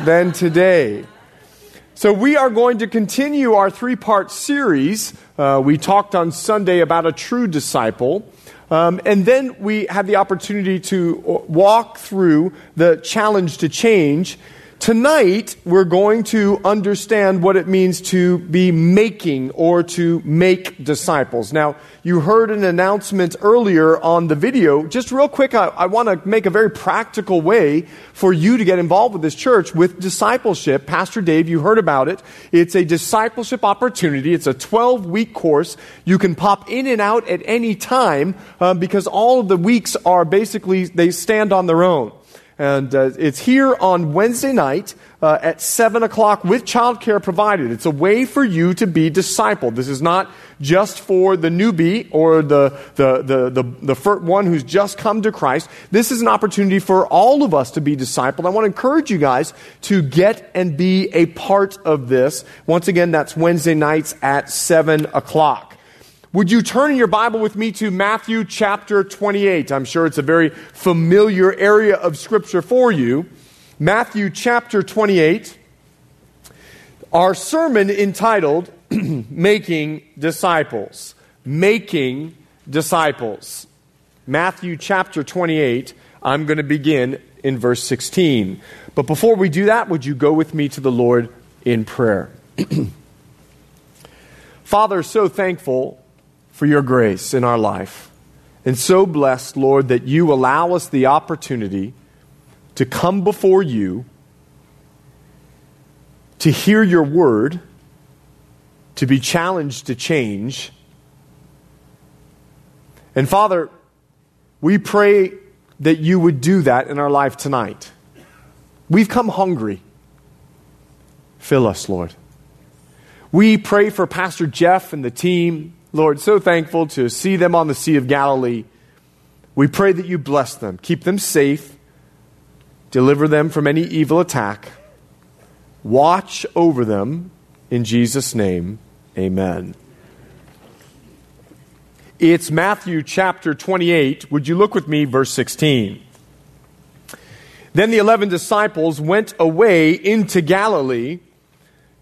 than today. So, we are going to continue our three part series. Uh, we talked on Sunday about a true disciple. Um, and then we had the opportunity to walk through the challenge to change. Tonight, we're going to understand what it means to be making or to make disciples. Now, you heard an announcement earlier on the video. Just real quick, I, I want to make a very practical way for you to get involved with this church with discipleship. Pastor Dave, you heard about it. It's a discipleship opportunity. It's a 12 week course. You can pop in and out at any time um, because all of the weeks are basically, they stand on their own. And uh, it's here on Wednesday night uh, at 7 o'clock with childcare provided. It's a way for you to be discipled. This is not just for the newbie or the, the, the, the, the one who's just come to Christ. This is an opportunity for all of us to be discipled. I want to encourage you guys to get and be a part of this. Once again, that's Wednesday nights at 7 o'clock. Would you turn in your Bible with me to Matthew chapter 28? I'm sure it's a very familiar area of Scripture for you. Matthew chapter 28. Our sermon entitled Making Disciples. Making Disciples. Matthew chapter 28. I'm going to begin in verse 16. But before we do that, would you go with me to the Lord in prayer? Father, so thankful for your grace in our life. And so blessed, Lord, that you allow us the opportunity to come before you, to hear your word, to be challenged to change. And Father, we pray that you would do that in our life tonight. We've come hungry. Fill us, Lord. We pray for Pastor Jeff and the team. Lord, so thankful to see them on the Sea of Galilee. We pray that you bless them, keep them safe, deliver them from any evil attack. Watch over them in Jesus' name. Amen. It's Matthew chapter 28. Would you look with me, verse 16? Then the eleven disciples went away into Galilee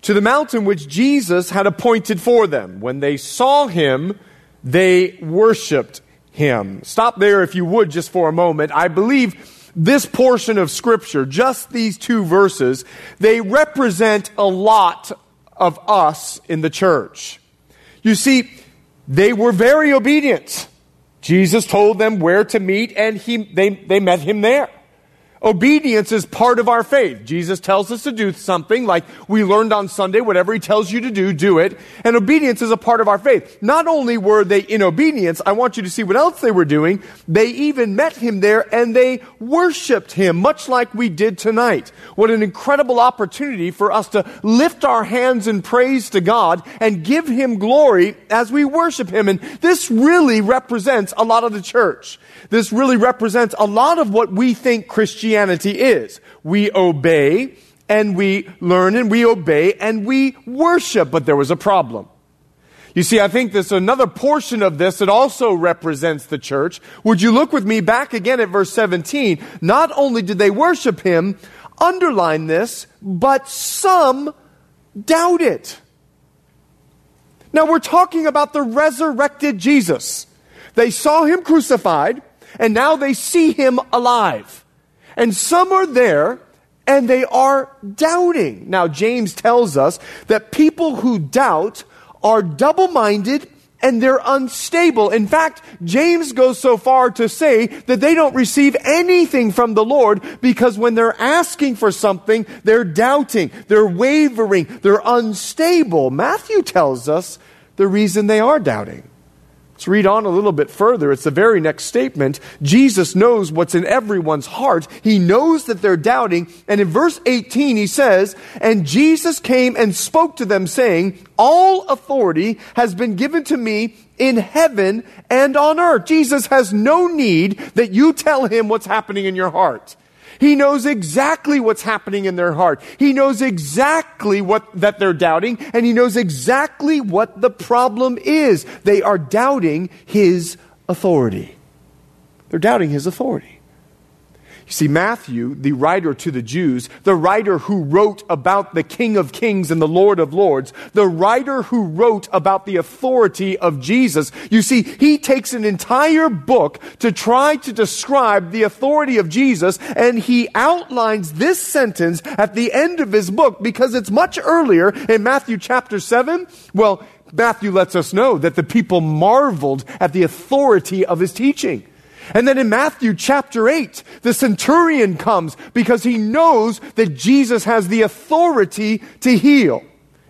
to the mountain which Jesus had appointed for them. When they saw him, they worshiped him. Stop there if you would just for a moment. I believe this portion of scripture, just these two verses, they represent a lot of us in the church. You see, they were very obedient. Jesus told them where to meet and he, they, they met him there. Obedience is part of our faith. Jesus tells us to do something like we learned on Sunday, whatever he tells you to do, do it. And obedience is a part of our faith. Not only were they in obedience, I want you to see what else they were doing. They even met him there and they worshiped him, much like we did tonight. What an incredible opportunity for us to lift our hands in praise to God and give him glory as we worship him. And this really represents a lot of the church. This really represents a lot of what we think Christianity is. We obey and we learn and we obey and we worship, but there was a problem. You see, I think there's another portion of this that also represents the church. Would you look with me back again at verse 17? Not only did they worship him, underline this, but some doubt it. Now we're talking about the resurrected Jesus. They saw him crucified and now they see him alive. And some are there and they are doubting. Now, James tells us that people who doubt are double minded and they're unstable. In fact, James goes so far to say that they don't receive anything from the Lord because when they're asking for something, they're doubting, they're wavering, they're unstable. Matthew tells us the reason they are doubting. Let's read on a little bit further. It's the very next statement. Jesus knows what's in everyone's heart. He knows that they're doubting. And in verse 18, he says, And Jesus came and spoke to them, saying, All authority has been given to me in heaven and on earth. Jesus has no need that you tell him what's happening in your heart. He knows exactly what's happening in their heart. He knows exactly what that they're doubting and he knows exactly what the problem is. They are doubting his authority. They're doubting his authority. You see, Matthew, the writer to the Jews, the writer who wrote about the King of Kings and the Lord of Lords, the writer who wrote about the authority of Jesus, you see, he takes an entire book to try to describe the authority of Jesus, and he outlines this sentence at the end of his book because it's much earlier in Matthew chapter 7. Well, Matthew lets us know that the people marveled at the authority of his teaching. And then in Matthew chapter 8, the centurion comes because he knows that Jesus has the authority to heal.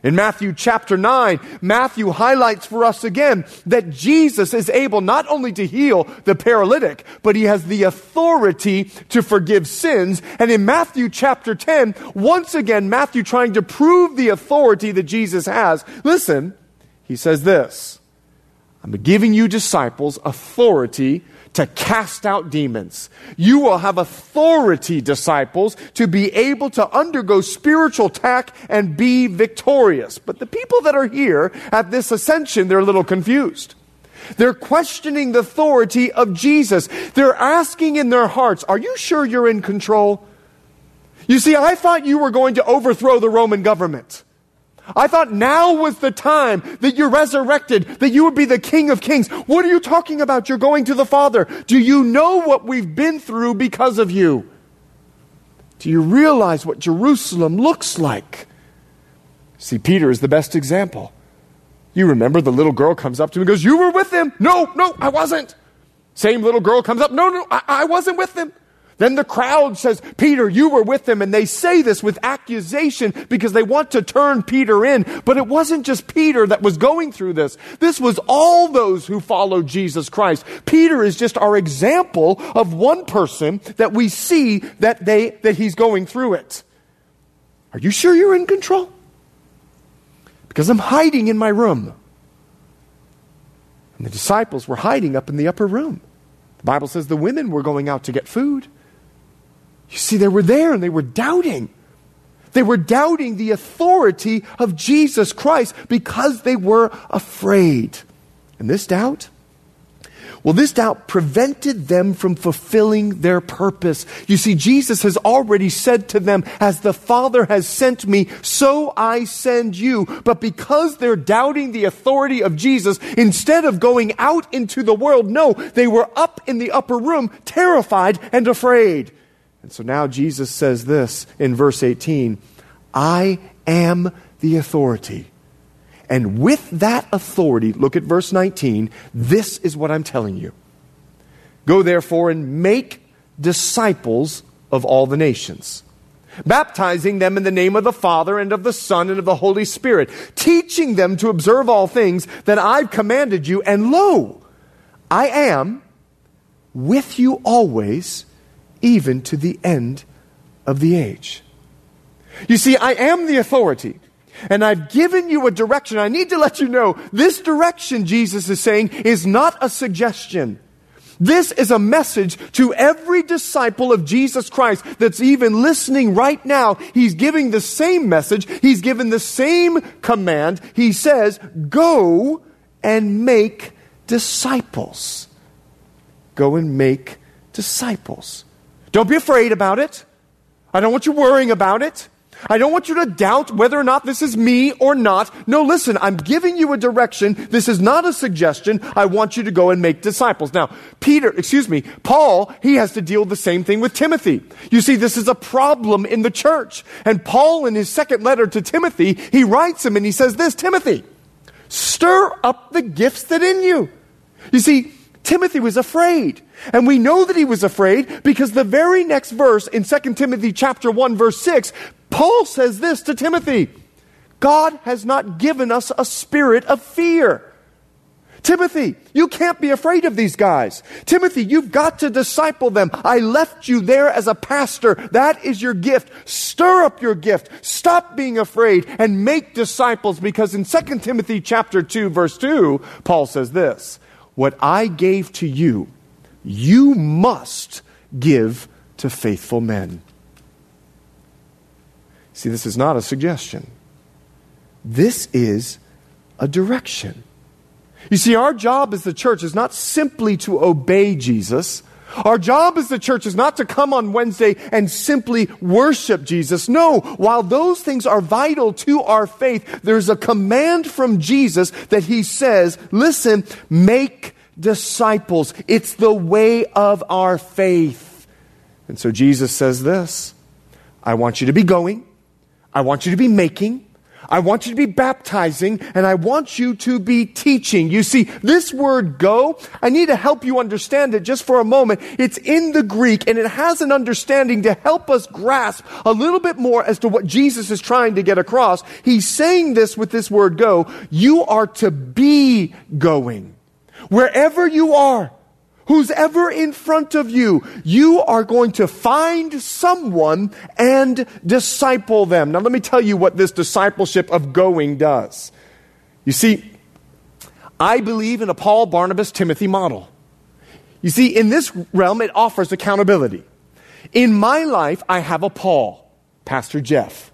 In Matthew chapter 9, Matthew highlights for us again that Jesus is able not only to heal the paralytic, but he has the authority to forgive sins. And in Matthew chapter 10, once again, Matthew trying to prove the authority that Jesus has. Listen, he says this I'm giving you disciples authority to cast out demons. You will have authority, disciples, to be able to undergo spiritual attack and be victorious. But the people that are here at this ascension, they're a little confused. They're questioning the authority of Jesus. They're asking in their hearts, Are you sure you're in control? You see, I thought you were going to overthrow the Roman government. I thought now was the time that you're resurrected, that you would be the King of Kings. What are you talking about? You're going to the Father. Do you know what we've been through because of you? Do you realize what Jerusalem looks like? See, Peter is the best example. You remember the little girl comes up to him and goes, You were with him. No, no, I wasn't. Same little girl comes up. No, no, I, I wasn't with him. Then the crowd says, Peter, you were with them. And they say this with accusation because they want to turn Peter in. But it wasn't just Peter that was going through this. This was all those who followed Jesus Christ. Peter is just our example of one person that we see that they, that he's going through it. Are you sure you're in control? Because I'm hiding in my room. And the disciples were hiding up in the upper room. The Bible says the women were going out to get food. You see, they were there and they were doubting. They were doubting the authority of Jesus Christ because they were afraid. And this doubt, well, this doubt prevented them from fulfilling their purpose. You see, Jesus has already said to them, As the Father has sent me, so I send you. But because they're doubting the authority of Jesus, instead of going out into the world, no, they were up in the upper room, terrified and afraid. And so now Jesus says this in verse 18 I am the authority. And with that authority, look at verse 19, this is what I'm telling you. Go therefore and make disciples of all the nations, baptizing them in the name of the Father and of the Son and of the Holy Spirit, teaching them to observe all things that I've commanded you. And lo, I am with you always even to the end of the age. You see, I am the authority. And I've given you a direction. I need to let you know this direction, Jesus is saying, is not a suggestion. This is a message to every disciple of Jesus Christ that's even listening right now. He's giving the same message. He's given the same command. He says, go and make disciples. Go and make disciples. Don't be afraid about it. I don't want you worrying about it. I don't want you to doubt whether or not this is me or not. No, listen, I'm giving you a direction. This is not a suggestion. I want you to go and make disciples. Now, Peter, excuse me, Paul, he has to deal with the same thing with Timothy. You see, this is a problem in the church. And Paul, in his second letter to Timothy, he writes him and he says this, Timothy, stir up the gifts that in you. You see, Timothy was afraid. And we know that he was afraid because the very next verse in 2 Timothy chapter 1 verse 6, Paul says this to Timothy. God has not given us a spirit of fear. Timothy, you can't be afraid of these guys. Timothy, you've got to disciple them. I left you there as a pastor. That is your gift. Stir up your gift. Stop being afraid and make disciples because in 2 Timothy chapter 2 verse 2, Paul says this, what I gave to you, you must give to faithful men. See, this is not a suggestion. This is a direction. You see, our job as the church is not simply to obey Jesus, Our job as the church is not to come on Wednesday and simply worship Jesus. No, while those things are vital to our faith, there's a command from Jesus that he says, listen, make disciples. It's the way of our faith. And so Jesus says this I want you to be going, I want you to be making, I want you to be baptizing and I want you to be teaching. You see, this word go, I need to help you understand it just for a moment. It's in the Greek and it has an understanding to help us grasp a little bit more as to what Jesus is trying to get across. He's saying this with this word go. You are to be going. Wherever you are, who's ever in front of you, you are going to find someone and disciple them. Now, let me tell you what this discipleship of going does. You see, I believe in a Paul, Barnabas, Timothy model. You see, in this realm, it offers accountability. In my life, I have a Paul, Pastor Jeff.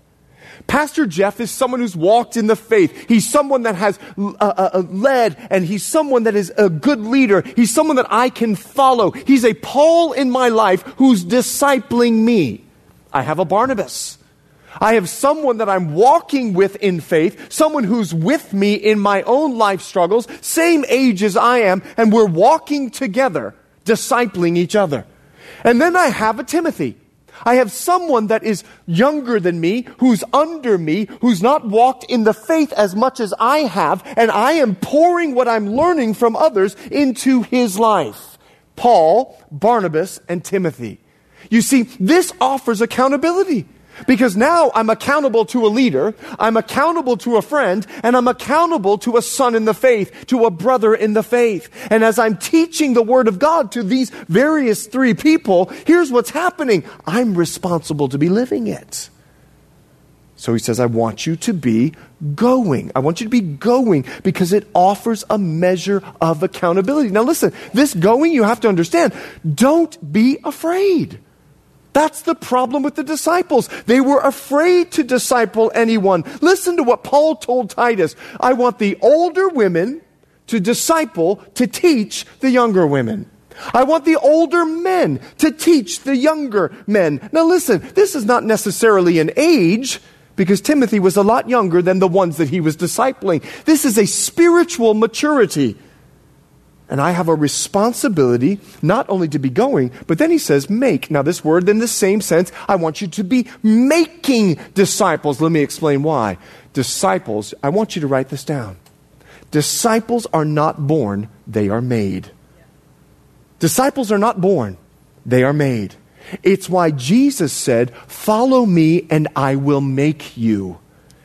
Pastor Jeff is someone who's walked in the faith. He's someone that has uh, uh, uh, led and he's someone that is a good leader. He's someone that I can follow. He's a Paul in my life who's discipling me. I have a Barnabas. I have someone that I'm walking with in faith, someone who's with me in my own life struggles, same age as I am, and we're walking together, discipling each other. And then I have a Timothy. I have someone that is younger than me, who's under me, who's not walked in the faith as much as I have, and I am pouring what I'm learning from others into his life. Paul, Barnabas, and Timothy. You see, this offers accountability. Because now I'm accountable to a leader, I'm accountable to a friend, and I'm accountable to a son in the faith, to a brother in the faith. And as I'm teaching the Word of God to these various three people, here's what's happening. I'm responsible to be living it. So he says, I want you to be going. I want you to be going because it offers a measure of accountability. Now listen, this going, you have to understand, don't be afraid. That's the problem with the disciples. They were afraid to disciple anyone. Listen to what Paul told Titus. I want the older women to disciple, to teach the younger women. I want the older men to teach the younger men. Now listen, this is not necessarily an age because Timothy was a lot younger than the ones that he was discipling. This is a spiritual maturity. And I have a responsibility not only to be going, but then he says make. Now, this word, in the same sense, I want you to be making disciples. Let me explain why. Disciples, I want you to write this down. Disciples are not born, they are made. Disciples are not born, they are made. It's why Jesus said, Follow me and I will make you.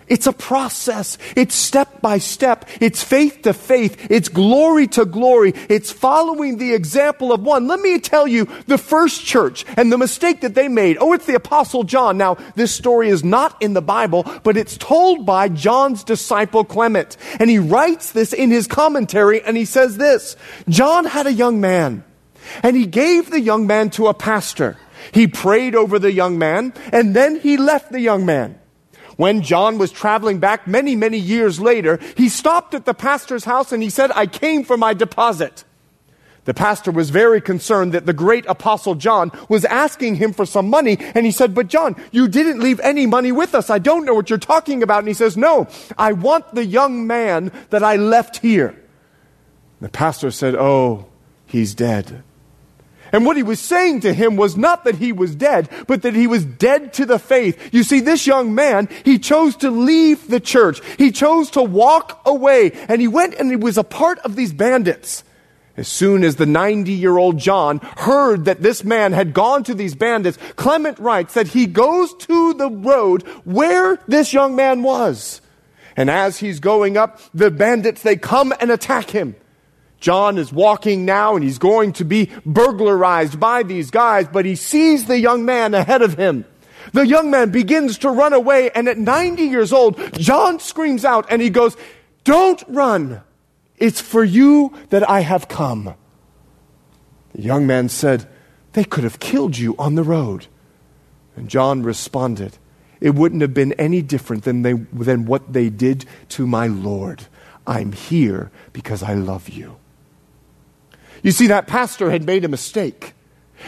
It's a process. It's step by step. It's faith to faith. It's glory to glory. It's following the example of one. Let me tell you the first church and the mistake that they made. Oh, it's the apostle John. Now, this story is not in the Bible, but it's told by John's disciple Clement. And he writes this in his commentary and he says this. John had a young man and he gave the young man to a pastor. He prayed over the young man and then he left the young man. When John was traveling back many, many years later, he stopped at the pastor's house and he said, I came for my deposit. The pastor was very concerned that the great apostle John was asking him for some money. And he said, But John, you didn't leave any money with us. I don't know what you're talking about. And he says, No, I want the young man that I left here. The pastor said, Oh, he's dead. And what he was saying to him was not that he was dead, but that he was dead to the faith. You see, this young man, he chose to leave the church. He chose to walk away and he went and he was a part of these bandits. As soon as the 90 year old John heard that this man had gone to these bandits, Clement writes that he goes to the road where this young man was. And as he's going up, the bandits, they come and attack him. John is walking now and he's going to be burglarized by these guys, but he sees the young man ahead of him. The young man begins to run away, and at 90 years old, John screams out and he goes, Don't run. It's for you that I have come. The young man said, They could have killed you on the road. And John responded, It wouldn't have been any different than, they, than what they did to my Lord. I'm here because I love you. You see, that pastor had made a mistake.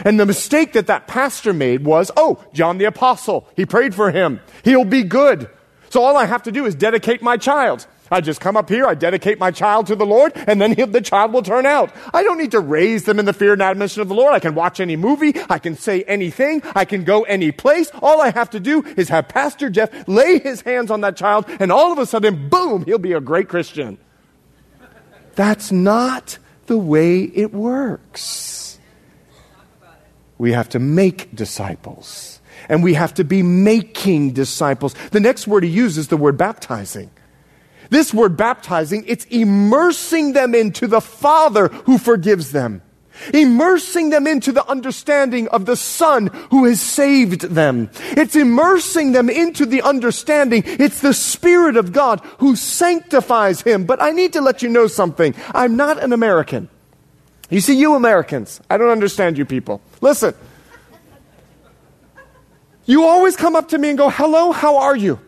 And the mistake that that pastor made was, oh, John the Apostle, he prayed for him. He'll be good. So all I have to do is dedicate my child. I just come up here, I dedicate my child to the Lord, and then the child will turn out. I don't need to raise them in the fear and admonition of the Lord. I can watch any movie, I can say anything, I can go any place. All I have to do is have Pastor Jeff lay his hands on that child, and all of a sudden, boom, he'll be a great Christian. That's not the way it works. We have to make disciples. And we have to be making disciples. The next word he uses the word baptizing. This word baptizing, it's immersing them into the Father who forgives them. Immersing them into the understanding of the Son who has saved them. It's immersing them into the understanding. It's the Spirit of God who sanctifies him. But I need to let you know something. I'm not an American. You see, you Americans, I don't understand you people. Listen. You always come up to me and go, Hello, how are you?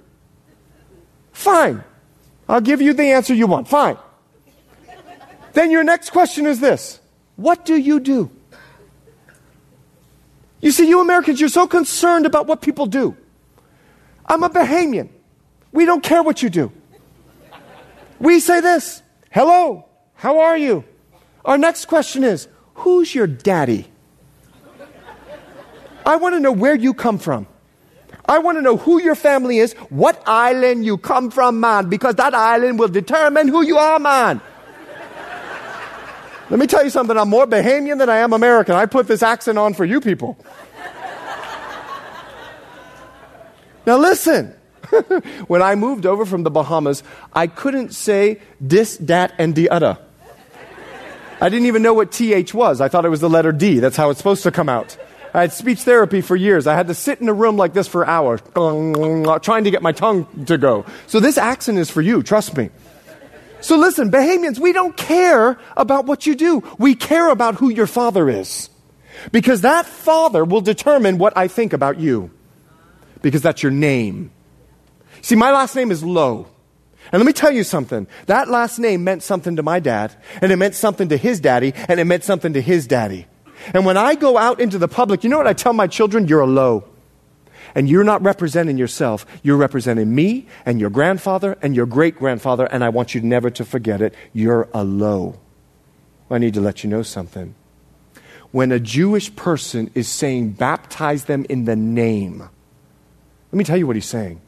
Fine. I'll give you the answer you want. Fine. then your next question is this What do you do? You see, you Americans, you're so concerned about what people do. I'm a Bahamian. We don't care what you do. We say this Hello, how are you? Our next question is Who's your daddy? I want to know where you come from. I want to know who your family is, what island you come from, man, because that island will determine who you are, man. Let me tell you something. I'm more Bahamian than I am American. I put this accent on for you people. now listen. when I moved over from the Bahamas, I couldn't say this, that, and the other. I didn't even know what TH was. I thought it was the letter D. That's how it's supposed to come out. I had speech therapy for years. I had to sit in a room like this for hours, trying to get my tongue to go. So this accent is for you, trust me. So listen, Bahamians, we don't care about what you do. We care about who your father is. Because that father will determine what I think about you. Because that's your name. See, my last name is Lowe. And let me tell you something. That last name meant something to my dad, and it meant something to his daddy, and it meant something to his daddy. And when I go out into the public, you know what I tell my children? You're a Lowe. And you're not representing yourself. You're representing me and your grandfather and your great grandfather, and I want you never to forget it. You're a Lowe. I need to let you know something. When a Jewish person is saying, baptize them in the name, let me tell you what he's saying.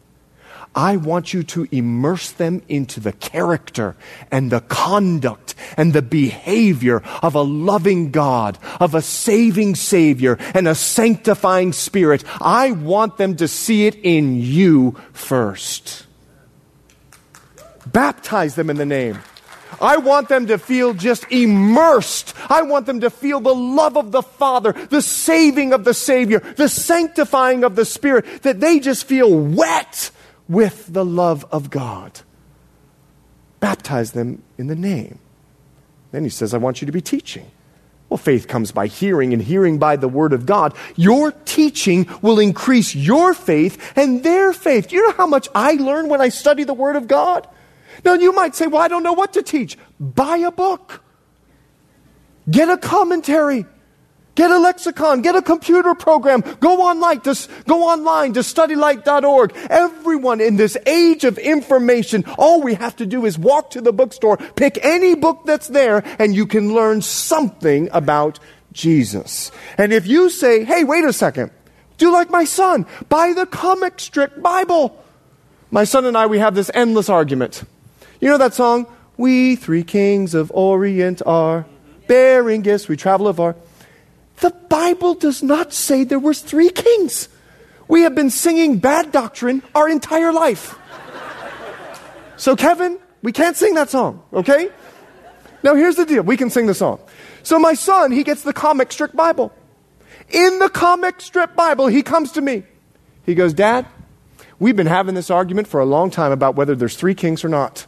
I want you to immerse them into the character and the conduct and the behavior of a loving God, of a saving Savior, and a sanctifying Spirit. I want them to see it in you first. Baptize them in the name. I want them to feel just immersed. I want them to feel the love of the Father, the saving of the Savior, the sanctifying of the Spirit, that they just feel wet with the love of God. Baptize them in the name. Then he says, I want you to be teaching. Well, faith comes by hearing, and hearing by the Word of God. Your teaching will increase your faith and their faith. Do you know how much I learn when I study the Word of God? Now, you might say, Well, I don't know what to teach. Buy a book, get a commentary, Get a lexicon, get a computer program, go online to, go online to studylight.org. Everyone in this age of information, all we have to do is walk to the bookstore, pick any book that's there, and you can learn something about Jesus. And if you say, hey, wait a second, do like my son, buy the comic strip Bible. My son and I, we have this endless argument. You know that song? We three kings of Orient are bearing gifts, we travel afar. The Bible does not say there was three kings. We have been singing bad doctrine our entire life. So, Kevin, we can't sing that song, okay? Now, here's the deal. We can sing the song. So, my son, he gets the comic strip Bible. In the comic strip Bible, he comes to me. He goes, Dad, we've been having this argument for a long time about whether there's three kings or not.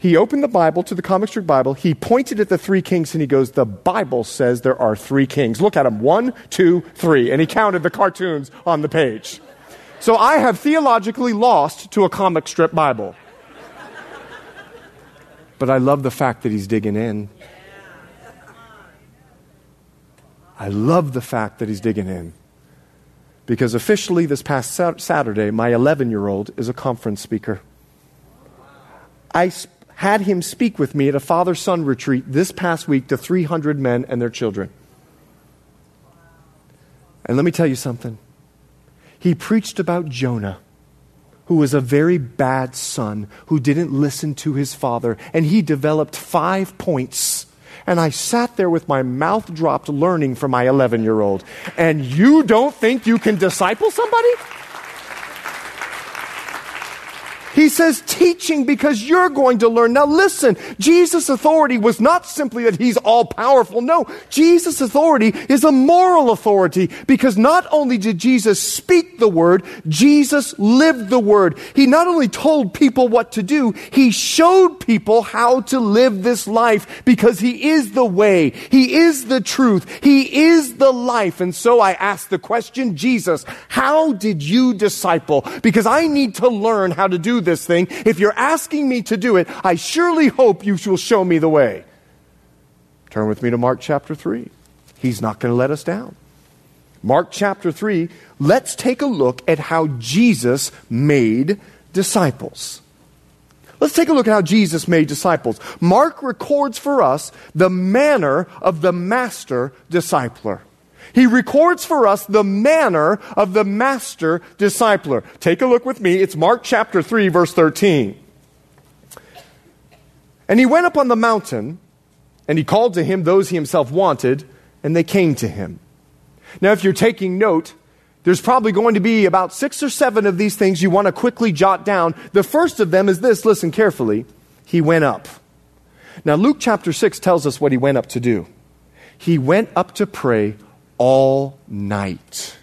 He opened the Bible to the comic strip Bible. He pointed at the three kings and he goes, The Bible says there are three kings. Look at them. One, two, three. And he counted the cartoons on the page. So I have theologically lost to a comic strip Bible. But I love the fact that he's digging in. I love the fact that he's digging in. Because officially, this past Saturday, my 11 year old is a conference speaker. I had him speak with me at a father son retreat this past week to 300 men and their children. And let me tell you something. He preached about Jonah, who was a very bad son who didn't listen to his father, and he developed five points and I sat there with my mouth dropped learning from my 11 year old. And you don't think you can disciple somebody? He says teaching because you're going to learn. Now listen, Jesus' authority was not simply that he's all powerful. No, Jesus' authority is a moral authority because not only did Jesus speak the word, Jesus lived the word. He not only told people what to do, he showed people how to live this life because he is the way. He is the truth. He is the life. And so I ask the question, Jesus, how did you disciple? Because I need to learn how to do this this thing. If you're asking me to do it, I surely hope you will show me the way. Turn with me to Mark chapter 3. He's not going to let us down. Mark chapter 3, let's take a look at how Jesus made disciples. Let's take a look at how Jesus made disciples. Mark records for us the manner of the master discipler. He records for us the manner of the master discipler. Take a look with me. It's Mark chapter 3, verse 13. And he went up on the mountain, and he called to him those he himself wanted, and they came to him. Now, if you're taking note, there's probably going to be about six or seven of these things you want to quickly jot down. The first of them is this listen carefully. He went up. Now, Luke chapter 6 tells us what he went up to do. He went up to pray all night.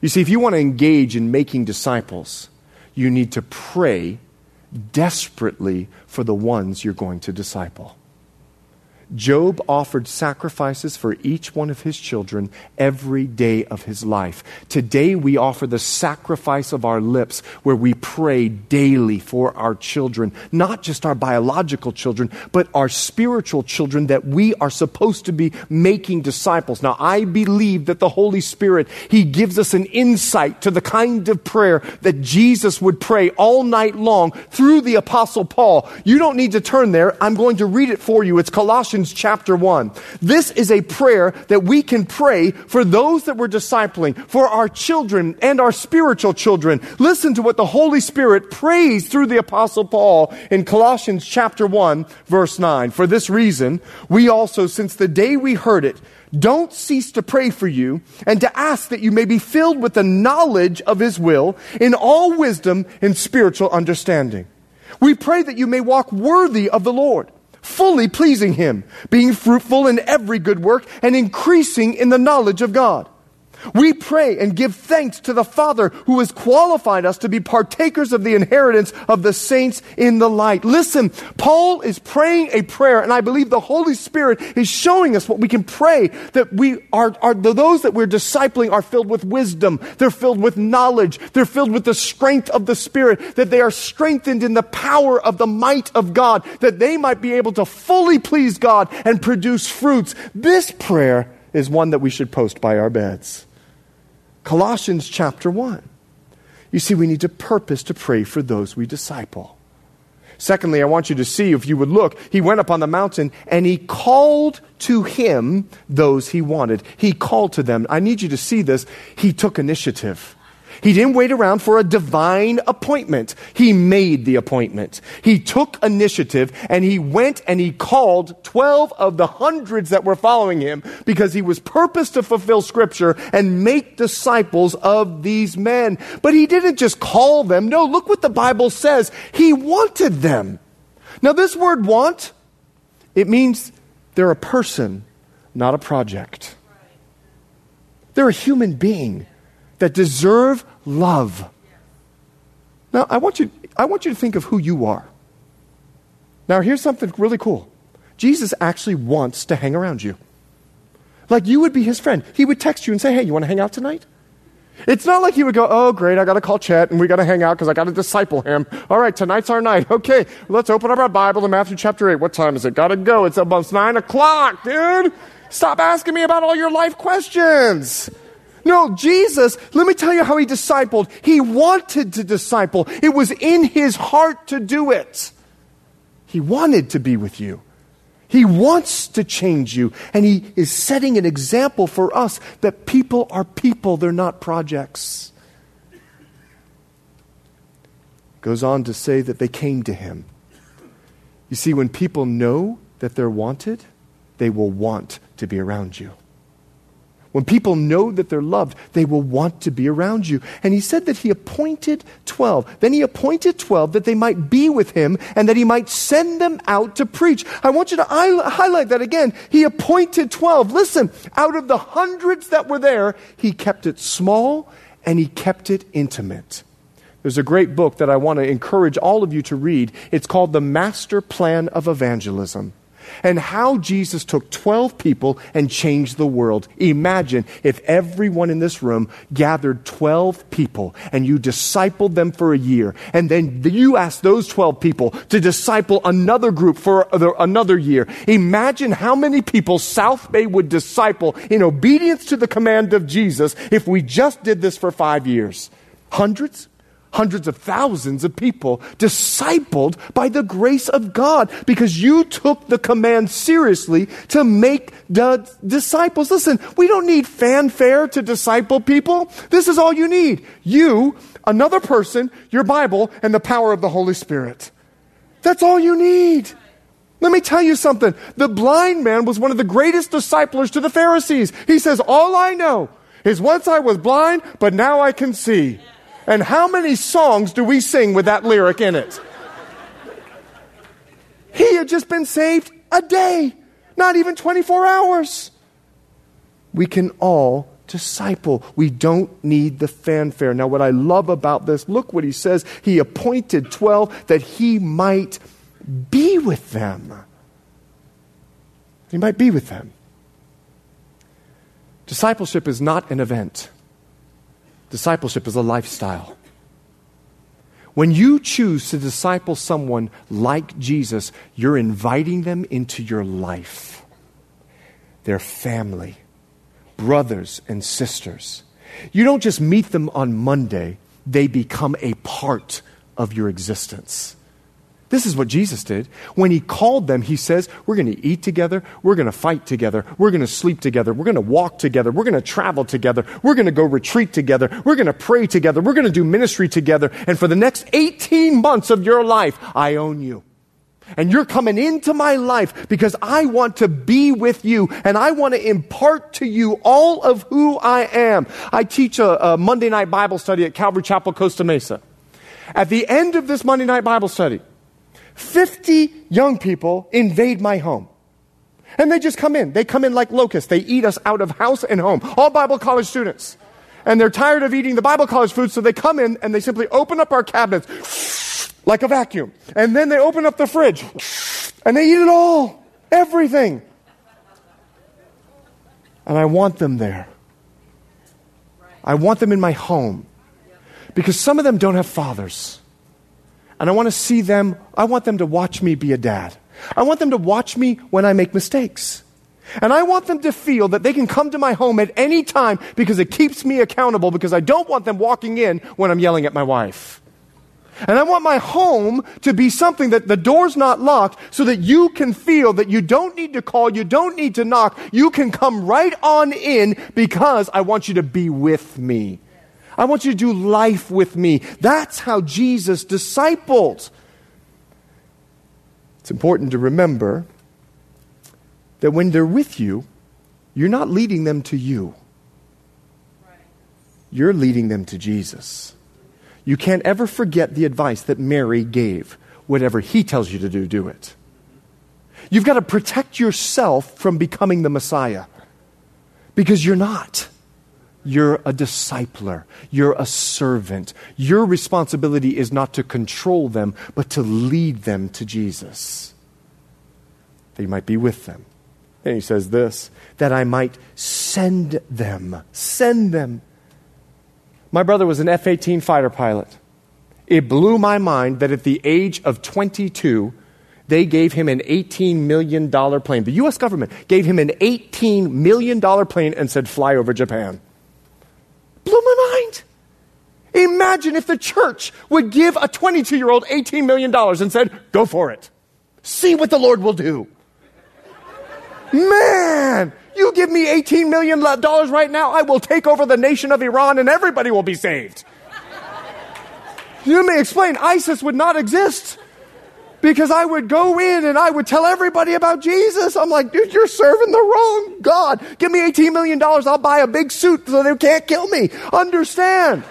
You see, if you want to engage in making disciples, you need to pray desperately for the ones you're going to disciple. Job offered sacrifices for each one of his children every day of his life. Today we offer the sacrifice of our lips where we pray daily for our children, not just our biological children, but our spiritual children that we are supposed to be making disciples. Now I believe that the Holy Spirit, He gives us an insight to the kind of prayer that Jesus would pray all night long through the apostle Paul. You don't need to turn there. I'm going to read it for you. It's Colossians Colossians chapter 1. This is a prayer that we can pray for those that we're discipling, for our children and our spiritual children. Listen to what the Holy Spirit prays through the apostle Paul in Colossians chapter 1 verse 9. For this reason, we also, since the day we heard it, don't cease to pray for you and to ask that you may be filled with the knowledge of His will in all wisdom and spiritual understanding. We pray that you may walk worthy of the Lord fully pleasing Him, being fruitful in every good work and increasing in the knowledge of God. We pray and give thanks to the Father who has qualified us to be partakers of the inheritance of the saints in the light. Listen, Paul is praying a prayer, and I believe the Holy Spirit is showing us what we can pray that we are, are those that we're discipling are filled with wisdom. They're filled with knowledge. They're filled with the strength of the Spirit, that they are strengthened in the power of the might of God, that they might be able to fully please God and produce fruits. This prayer is one that we should post by our beds. Colossians chapter 1. You see, we need to purpose to pray for those we disciple. Secondly, I want you to see, if you would look, he went up on the mountain and he called to him those he wanted. He called to them. I need you to see this. He took initiative. He didn't wait around for a divine appointment. He made the appointment. He took initiative and he went and he called 12 of the hundreds that were following him because he was purposed to fulfill scripture and make disciples of these men. But he didn't just call them. No, look what the Bible says. He wanted them. Now this word want, it means they're a person, not a project. They're a human being that deserve love. Now, I want, you, I want you to think of who you are. Now, here's something really cool Jesus actually wants to hang around you. Like you would be his friend. He would text you and say, Hey, you want to hang out tonight? It's not like he would go, Oh, great, I got to call Chet and we got to hang out because I got to disciple him. All right, tonight's our night. Okay, let's open up our Bible in Matthew chapter 8. What time is it? Got to go. It's almost 9 o'clock, dude. Stop asking me about all your life questions. No, Jesus, let me tell you how he discipled. He wanted to disciple. It was in his heart to do it. He wanted to be with you. He wants to change you. And he is setting an example for us that people are people, they're not projects. Goes on to say that they came to him. You see, when people know that they're wanted, they will want to be around you. When people know that they're loved, they will want to be around you. And he said that he appointed 12. Then he appointed 12 that they might be with him and that he might send them out to preach. I want you to highlight that again. He appointed 12. Listen, out of the hundreds that were there, he kept it small and he kept it intimate. There's a great book that I want to encourage all of you to read. It's called The Master Plan of Evangelism and how Jesus took 12 people and changed the world. Imagine if everyone in this room gathered 12 people and you discipled them for a year, and then you asked those 12 people to disciple another group for another year. Imagine how many people South Bay would disciple in obedience to the command of Jesus if we just did this for five years. Hundreds? Hundreds of thousands of people discipled by the grace of God because you took the command seriously to make the disciples. Listen, we don't need fanfare to disciple people. This is all you need. You, another person, your Bible, and the power of the Holy Spirit. That's all you need. Let me tell you something. The blind man was one of the greatest disciplers to the Pharisees. He says, All I know is once I was blind, but now I can see. And how many songs do we sing with that lyric in it? He had just been saved a day, not even 24 hours. We can all disciple. We don't need the fanfare. Now, what I love about this, look what he says. He appointed 12 that he might be with them. He might be with them. Discipleship is not an event. Discipleship is a lifestyle. When you choose to disciple someone like Jesus, you're inviting them into your life. Their family, brothers and sisters. You don't just meet them on Monday, they become a part of your existence. This is what Jesus did. When he called them, he says, We're going to eat together. We're going to fight together. We're going to sleep together. We're going to walk together. We're going to travel together. We're going to go retreat together. We're going to pray together. We're going to do ministry together. And for the next 18 months of your life, I own you. And you're coming into my life because I want to be with you and I want to impart to you all of who I am. I teach a, a Monday night Bible study at Calvary Chapel, Costa Mesa. At the end of this Monday night Bible study, 50 young people invade my home. And they just come in. They come in like locusts. They eat us out of house and home. All Bible college students. And they're tired of eating the Bible college food, so they come in and they simply open up our cabinets like a vacuum. And then they open up the fridge and they eat it all. Everything. And I want them there. I want them in my home. Because some of them don't have fathers. And I want to see them, I want them to watch me be a dad. I want them to watch me when I make mistakes. And I want them to feel that they can come to my home at any time because it keeps me accountable because I don't want them walking in when I'm yelling at my wife. And I want my home to be something that the door's not locked so that you can feel that you don't need to call, you don't need to knock, you can come right on in because I want you to be with me. I want you to do life with me. That's how Jesus discipled. It's important to remember that when they're with you, you're not leading them to you. You're leading them to Jesus. You can't ever forget the advice that Mary gave. Whatever he tells you to do, do it. You've got to protect yourself from becoming the Messiah because you're not. You're a discipler. You're a servant. Your responsibility is not to control them, but to lead them to Jesus. That you might be with them. And he says this that I might send them. Send them. My brother was an F 18 fighter pilot. It blew my mind that at the age of 22, they gave him an $18 million plane. The U.S. government gave him an $18 million plane and said, fly over Japan. Blew my mind. Imagine if the church would give a 22 year old $18 million and said, go for it. See what the Lord will do. Man, you give me $18 million right now, I will take over the nation of Iran and everybody will be saved. You may explain, ISIS would not exist because I would go in and I would tell everybody about Jesus. I'm like, dude, you're serving the wrong God. Give me $18 million, I'll buy a big suit so they can't kill me. Understand?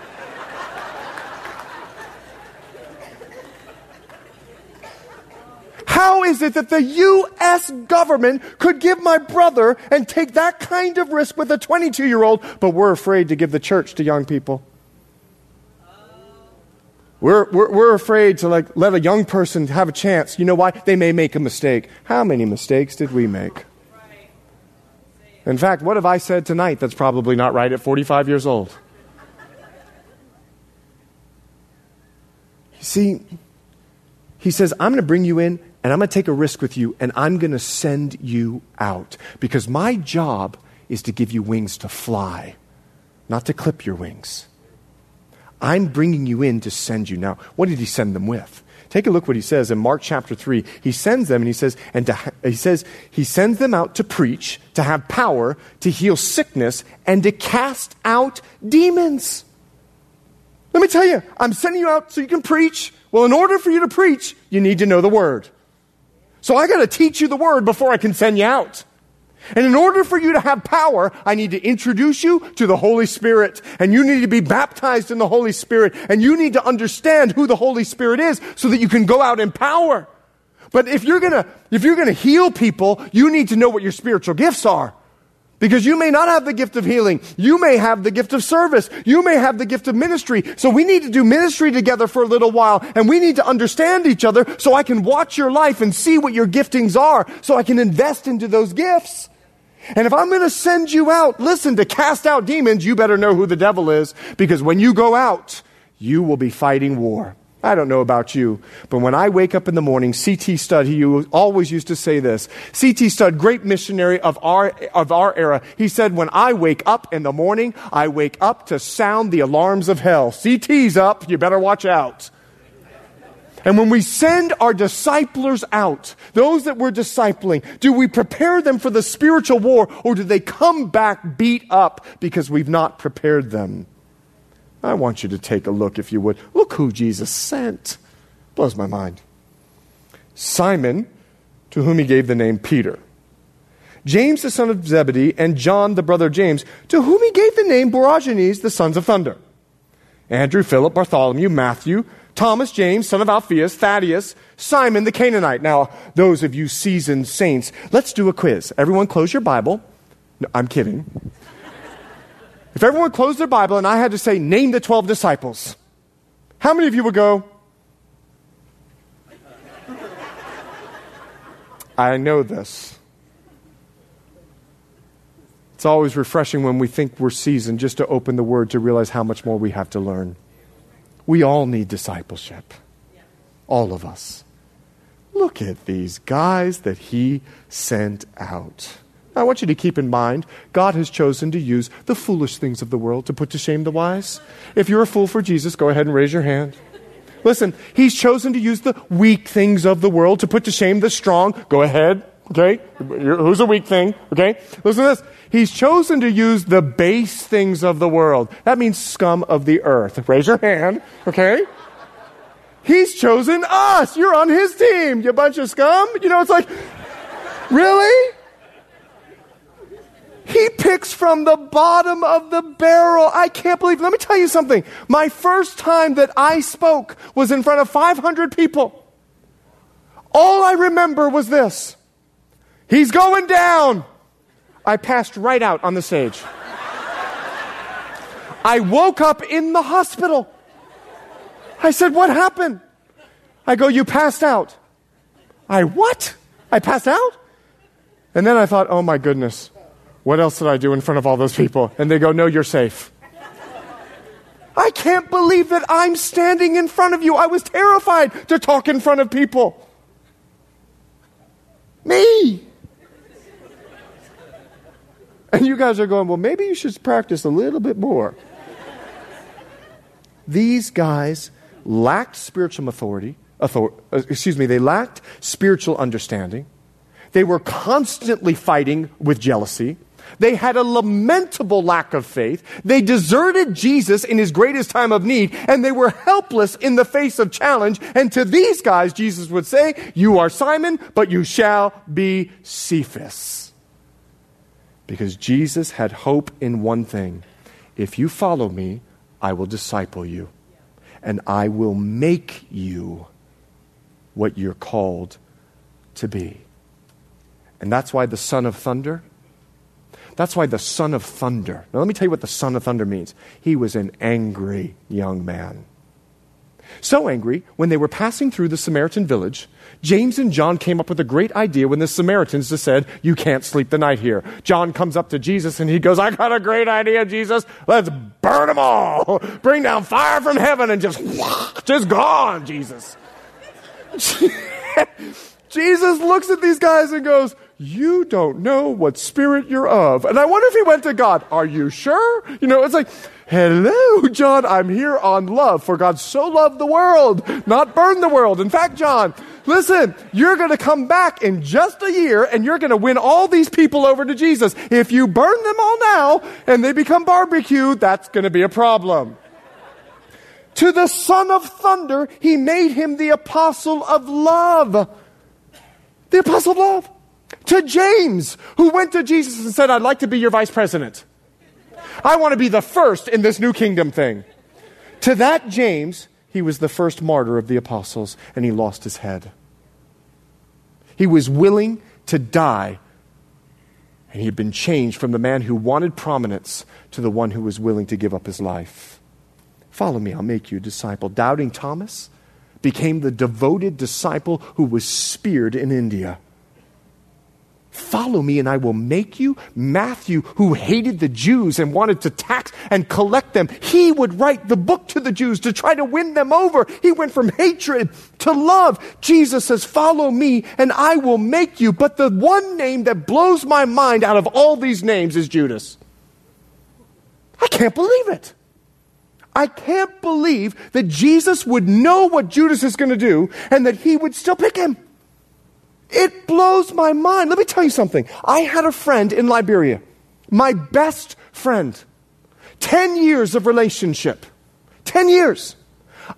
How is it that the U.S. government could give my brother and take that kind of risk with a 22 year old, but we're afraid to give the church to young people? We're, we're, we're, afraid to like let a young person have a chance. You know why? They may make a mistake. How many mistakes did we make? In fact, what have I said tonight that's probably not right at 45 years old? You see, he says, I'm going to bring you in and I'm going to take a risk with you and I'm going to send you out because my job is to give you wings to fly, not to clip your wings. I'm bringing you in to send you. Now, what did he send them with? Take a look what he says in Mark chapter 3. He sends them and he says, and to, he says, he sends them out to preach, to have power, to heal sickness, and to cast out demons. Let me tell you, I'm sending you out so you can preach. Well, in order for you to preach, you need to know the word. So I got to teach you the word before I can send you out. And in order for you to have power, I need to introduce you to the Holy Spirit. And you need to be baptized in the Holy Spirit. And you need to understand who the Holy Spirit is so that you can go out in power. But if you're gonna, if you're gonna heal people, you need to know what your spiritual gifts are. Because you may not have the gift of healing. You may have the gift of service. You may have the gift of ministry. So we need to do ministry together for a little while and we need to understand each other so I can watch your life and see what your giftings are so I can invest into those gifts. And if I'm going to send you out, listen, to cast out demons, you better know who the devil is because when you go out, you will be fighting war. I don't know about you, but when I wake up in the morning, C.T. Studd, he always used to say this. C.T. Studd, great missionary of our, of our era, he said, when I wake up in the morning, I wake up to sound the alarms of hell. C.T.'s up, you better watch out. And when we send our disciplers out, those that we're discipling, do we prepare them for the spiritual war or do they come back beat up because we've not prepared them? I want you to take a look, if you would. Look who Jesus sent. Blows my mind. Simon, to whom he gave the name Peter. James, the son of Zebedee, and John, the brother of James, to whom he gave the name Boanerges, the sons of thunder. Andrew, Philip, Bartholomew, Matthew, Thomas, James, son of Alphaeus, Thaddeus, Simon the Canaanite. Now, those of you seasoned saints, let's do a quiz. Everyone close your Bible. No, I'm kidding. If everyone closed their Bible and I had to say, name the 12 disciples, how many of you would go? I know this. It's always refreshing when we think we're seasoned just to open the Word to realize how much more we have to learn. We all need discipleship. All of us. Look at these guys that He sent out. I want you to keep in mind, God has chosen to use the foolish things of the world to put to shame the wise. If you're a fool for Jesus, go ahead and raise your hand. Listen, He's chosen to use the weak things of the world to put to shame the strong. Go ahead. Okay? Who's a weak thing? Okay? Listen to this. He's chosen to use the base things of the world. That means scum of the earth. Raise your hand. Okay? He's chosen us. You're on his team, you bunch of scum. You know, it's like, really? He picks from the bottom of the barrel. I can't believe. Let me tell you something. My first time that I spoke was in front of 500 people. All I remember was this He's going down. I passed right out on the stage. I woke up in the hospital. I said, What happened? I go, You passed out. I, what? I passed out? And then I thought, Oh my goodness. What else did I do in front of all those people? And they go, No, you're safe. I can't believe that I'm standing in front of you. I was terrified to talk in front of people. me. And you guys are going, well, maybe you should practice a little bit more. These guys lacked spiritual authority, author, uh, excuse me, they lacked spiritual understanding. They were constantly fighting with jealousy. They had a lamentable lack of faith. They deserted Jesus in his greatest time of need, and they were helpless in the face of challenge. And to these guys, Jesus would say, You are Simon, but you shall be Cephas. Because Jesus had hope in one thing if you follow me, I will disciple you, and I will make you what you're called to be. And that's why the son of thunder that's why the son of thunder. Now, let me tell you what the son of thunder means. He was an angry young man. So angry, when they were passing through the Samaritan village, James and John came up with a great idea when the Samaritans just said, You can't sleep the night here. John comes up to Jesus and he goes, I got a great idea, Jesus. Let's burn them all. Bring down fire from heaven and just, just gone, Jesus. Jesus looks at these guys and goes, you don't know what spirit you're of. And I wonder if he went to God, Are you sure? You know, it's like, Hello, John, I'm here on love, for God so loved the world, not burn the world. In fact, John, listen, you're going to come back in just a year and you're going to win all these people over to Jesus. If you burn them all now and they become barbecue, that's going to be a problem. to the son of thunder, he made him the apostle of love. The apostle of love to James, who went to Jesus and said, I'd like to be your vice president. I want to be the first in this new kingdom thing. To that James, he was the first martyr of the apostles, and he lost his head. He was willing to die, and he had been changed from the man who wanted prominence to the one who was willing to give up his life. Follow me, I'll make you a disciple. Doubting Thomas became the devoted disciple who was speared in India. Follow me and I will make you. Matthew, who hated the Jews and wanted to tax and collect them, he would write the book to the Jews to try to win them over. He went from hatred to love. Jesus says, Follow me and I will make you. But the one name that blows my mind out of all these names is Judas. I can't believe it. I can't believe that Jesus would know what Judas is going to do and that he would still pick him. It blows my mind. Let me tell you something. I had a friend in Liberia, my best friend. 10 years of relationship. 10 years.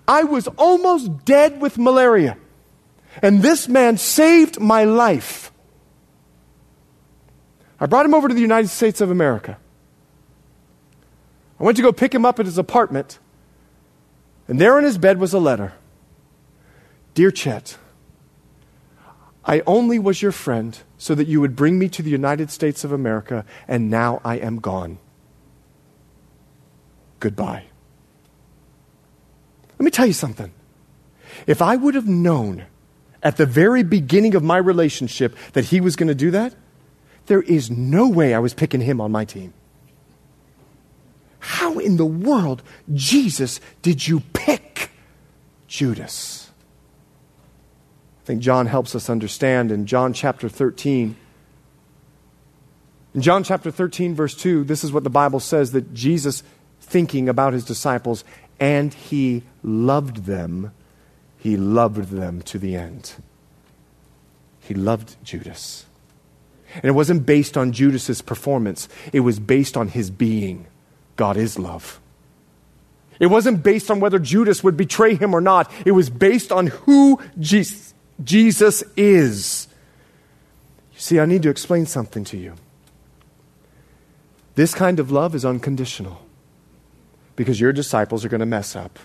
I was almost dead with malaria. And this man saved my life. I brought him over to the United States of America. I went to go pick him up at his apartment, and there in his bed was a letter Dear Chet, I only was your friend so that you would bring me to the United States of America, and now I am gone. Goodbye. Let me tell you something. If I would have known at the very beginning of my relationship that he was going to do that, there is no way I was picking him on my team. How in the world, Jesus, did you pick Judas? I think John helps us understand in John chapter 13. In John chapter 13, verse 2, this is what the Bible says that Jesus, thinking about his disciples, and he loved them, he loved them to the end. He loved Judas. And it wasn't based on Judas's performance, it was based on his being. God is love. It wasn't based on whether Judas would betray him or not. It was based on who Jesus Jesus is. You see, I need to explain something to you. This kind of love is unconditional because your disciples are going to mess up.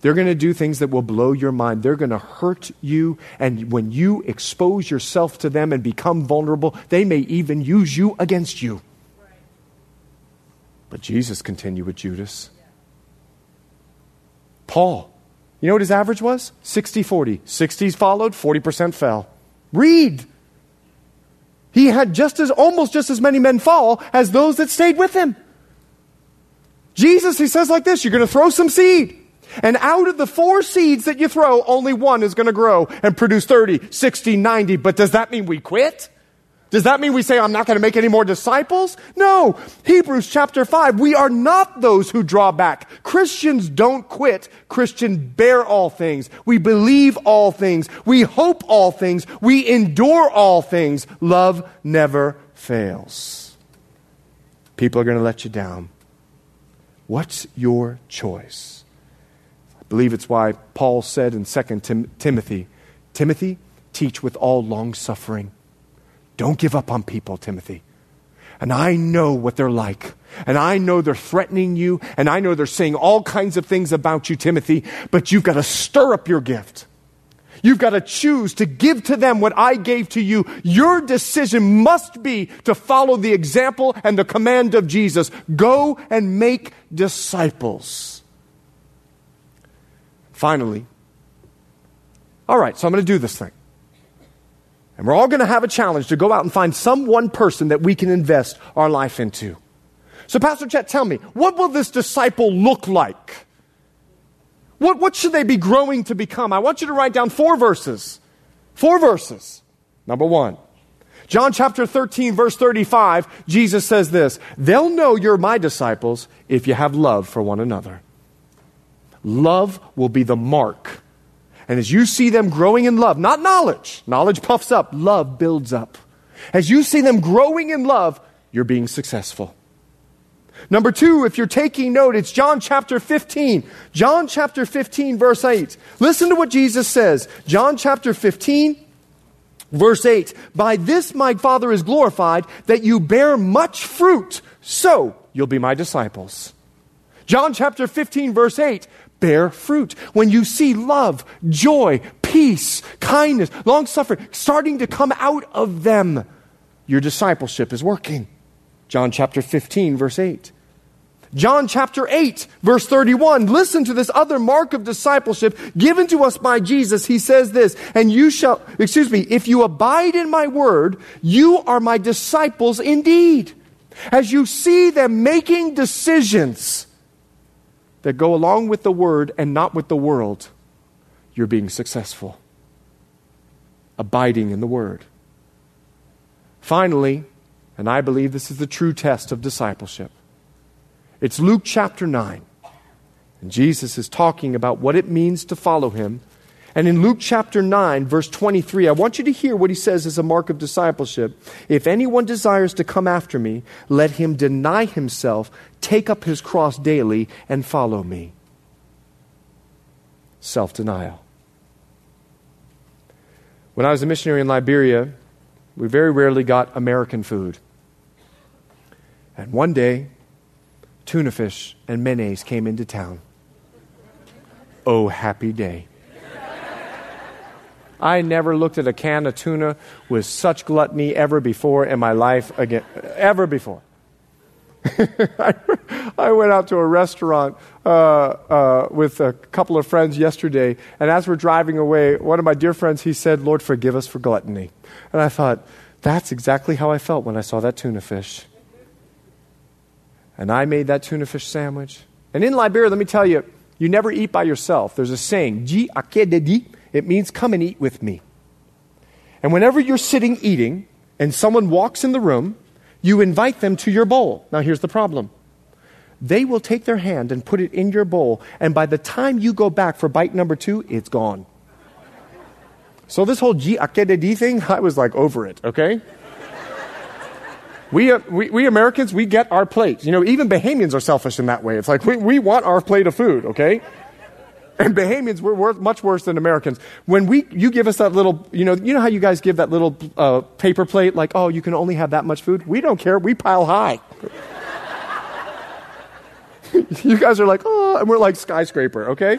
They're going to do things that will blow your mind. They're going to hurt you. And when you expose yourself to them and become vulnerable, they may even use you against you. But Jesus continued with Judas. Paul you know what his average was? 60 40. 60s followed, 40% fell. Read. He had just as, almost just as many men fall as those that stayed with him. Jesus, he says like this you're going to throw some seed. And out of the four seeds that you throw, only one is going to grow and produce 30, 60, 90. But does that mean we quit? Does that mean we say, I'm not going to make any more disciples? No. Hebrews chapter 5, we are not those who draw back. Christians don't quit. Christians bear all things. We believe all things. We hope all things. We endure all things. Love never fails. People are going to let you down. What's your choice? I believe it's why Paul said in 2 Tim- Timothy, Timothy, teach with all long suffering don't give up on people, Timothy. And I know what they're like. And I know they're threatening you. And I know they're saying all kinds of things about you, Timothy. But you've got to stir up your gift. You've got to choose to give to them what I gave to you. Your decision must be to follow the example and the command of Jesus. Go and make disciples. Finally, all right, so I'm going to do this thing. And we're all going to have a challenge to go out and find some one person that we can invest our life into. So, Pastor Chet, tell me, what will this disciple look like? What, what should they be growing to become? I want you to write down four verses. Four verses. Number one, John chapter 13, verse 35, Jesus says this They'll know you're my disciples if you have love for one another. Love will be the mark and as you see them growing in love, not knowledge, knowledge puffs up, love builds up. As you see them growing in love, you're being successful. Number two, if you're taking note, it's John chapter 15. John chapter 15, verse 8. Listen to what Jesus says. John chapter 15, verse 8. By this my Father is glorified, that you bear much fruit, so you'll be my disciples. John chapter 15, verse 8 bear fruit. When you see love, joy, peace, kindness, long suffering starting to come out of them, your discipleship is working. John chapter 15, verse 8. John chapter 8, verse 31. Listen to this other mark of discipleship given to us by Jesus. He says this, and you shall, excuse me, if you abide in my word, you are my disciples indeed. As you see them making decisions, that go along with the word and not with the world, you're being successful. Abiding in the word. Finally, and I believe this is the true test of discipleship, it's Luke chapter 9. And Jesus is talking about what it means to follow him and in Luke chapter 9, verse 23, I want you to hear what he says as a mark of discipleship. If anyone desires to come after me, let him deny himself, take up his cross daily, and follow me. Self denial. When I was a missionary in Liberia, we very rarely got American food. And one day, tuna fish and mayonnaise came into town. Oh, happy day. I never looked at a can of tuna with such gluttony ever before in my life again, ever before. I went out to a restaurant uh, uh, with a couple of friends yesterday, and as we're driving away, one of my dear friends he said, "Lord, forgive us for gluttony." And I thought, that's exactly how I felt when I saw that tuna fish. And I made that tuna fish sandwich. And in Liberia, let me tell you, you never eat by yourself. There's a saying, "Ji akededi," It means come and eat with me. And whenever you're sitting eating and someone walks in the room, you invite them to your bowl. Now, here's the problem they will take their hand and put it in your bowl, and by the time you go back for bite number two, it's gone. So, this whole G akededi thing, I was like over it, okay? We, uh, we, we, Americans, we get our plate. You know, even Bahamians are selfish in that way. It's like we, we want our plate of food, okay? And Bahamians, we're worth, much worse than Americans. When we, you give us that little, you know, you know how you guys give that little uh, paper plate, like, oh, you can only have that much food? We don't care. We pile high. you guys are like, oh, and we're like skyscraper, okay?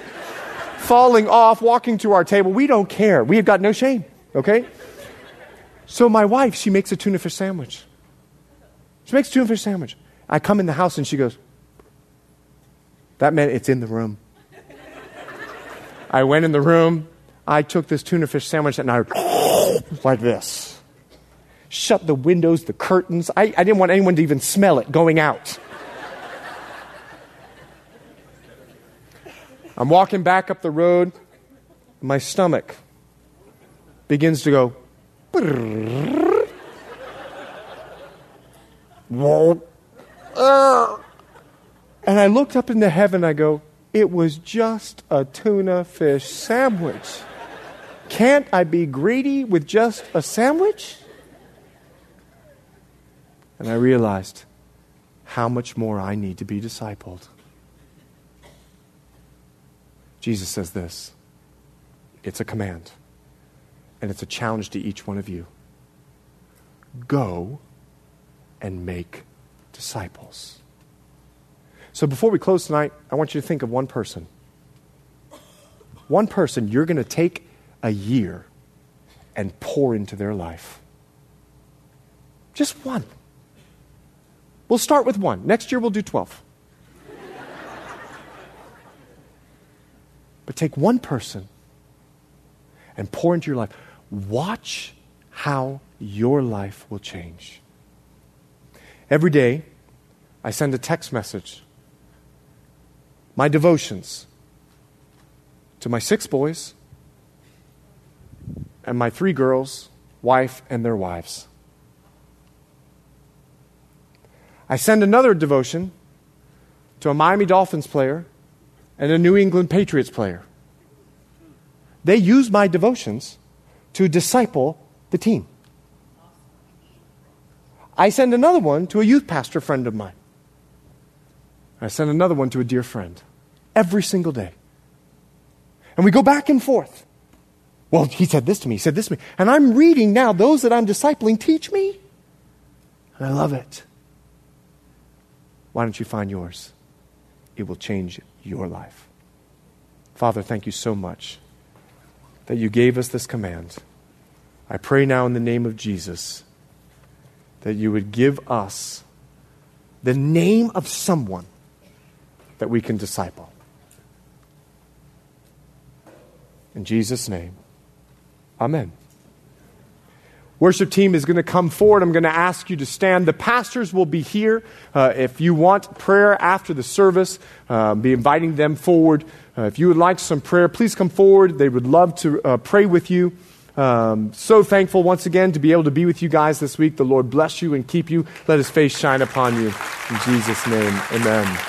Falling off, walking to our table. We don't care. We have got no shame, okay? So my wife, she makes a tuna fish sandwich. She makes a tuna fish sandwich. I come in the house and she goes, that meant it's in the room. I went in the room, I took this tuna fish sandwich and I like this. Shut the windows, the curtains. I, I didn't want anyone to even smell it going out. I'm walking back up the road. My stomach begins to go. And I looked up into heaven. I go, it was just a tuna fish sandwich. Can't I be greedy with just a sandwich? And I realized how much more I need to be discipled. Jesus says this it's a command, and it's a challenge to each one of you. Go and make disciples. So before we close tonight, I want you to think of one person. One person you're going to take a year and pour into their life. Just one. We'll start with one. Next year we'll do 12. but take one person and pour into your life. Watch how your life will change. Every day, I send a text message my devotions to my six boys and my three girls, wife, and their wives. I send another devotion to a Miami Dolphins player and a New England Patriots player. They use my devotions to disciple the team. I send another one to a youth pastor friend of mine. I send another one to a dear friend every single day. And we go back and forth. Well, he said this to me, he said this to me. And I'm reading now, those that I'm discipling teach me. And I love it. Why don't you find yours? It will change your life. Father, thank you so much that you gave us this command. I pray now in the name of Jesus that you would give us the name of someone that we can disciple. In Jesus' name, amen. Worship team is going to come forward. I'm going to ask you to stand. The pastors will be here. Uh, if you want prayer after the service, uh, be inviting them forward. Uh, if you would like some prayer, please come forward. They would love to uh, pray with you. Um, so thankful once again to be able to be with you guys this week. The Lord bless you and keep you. Let his face shine upon you. In Jesus' name, amen.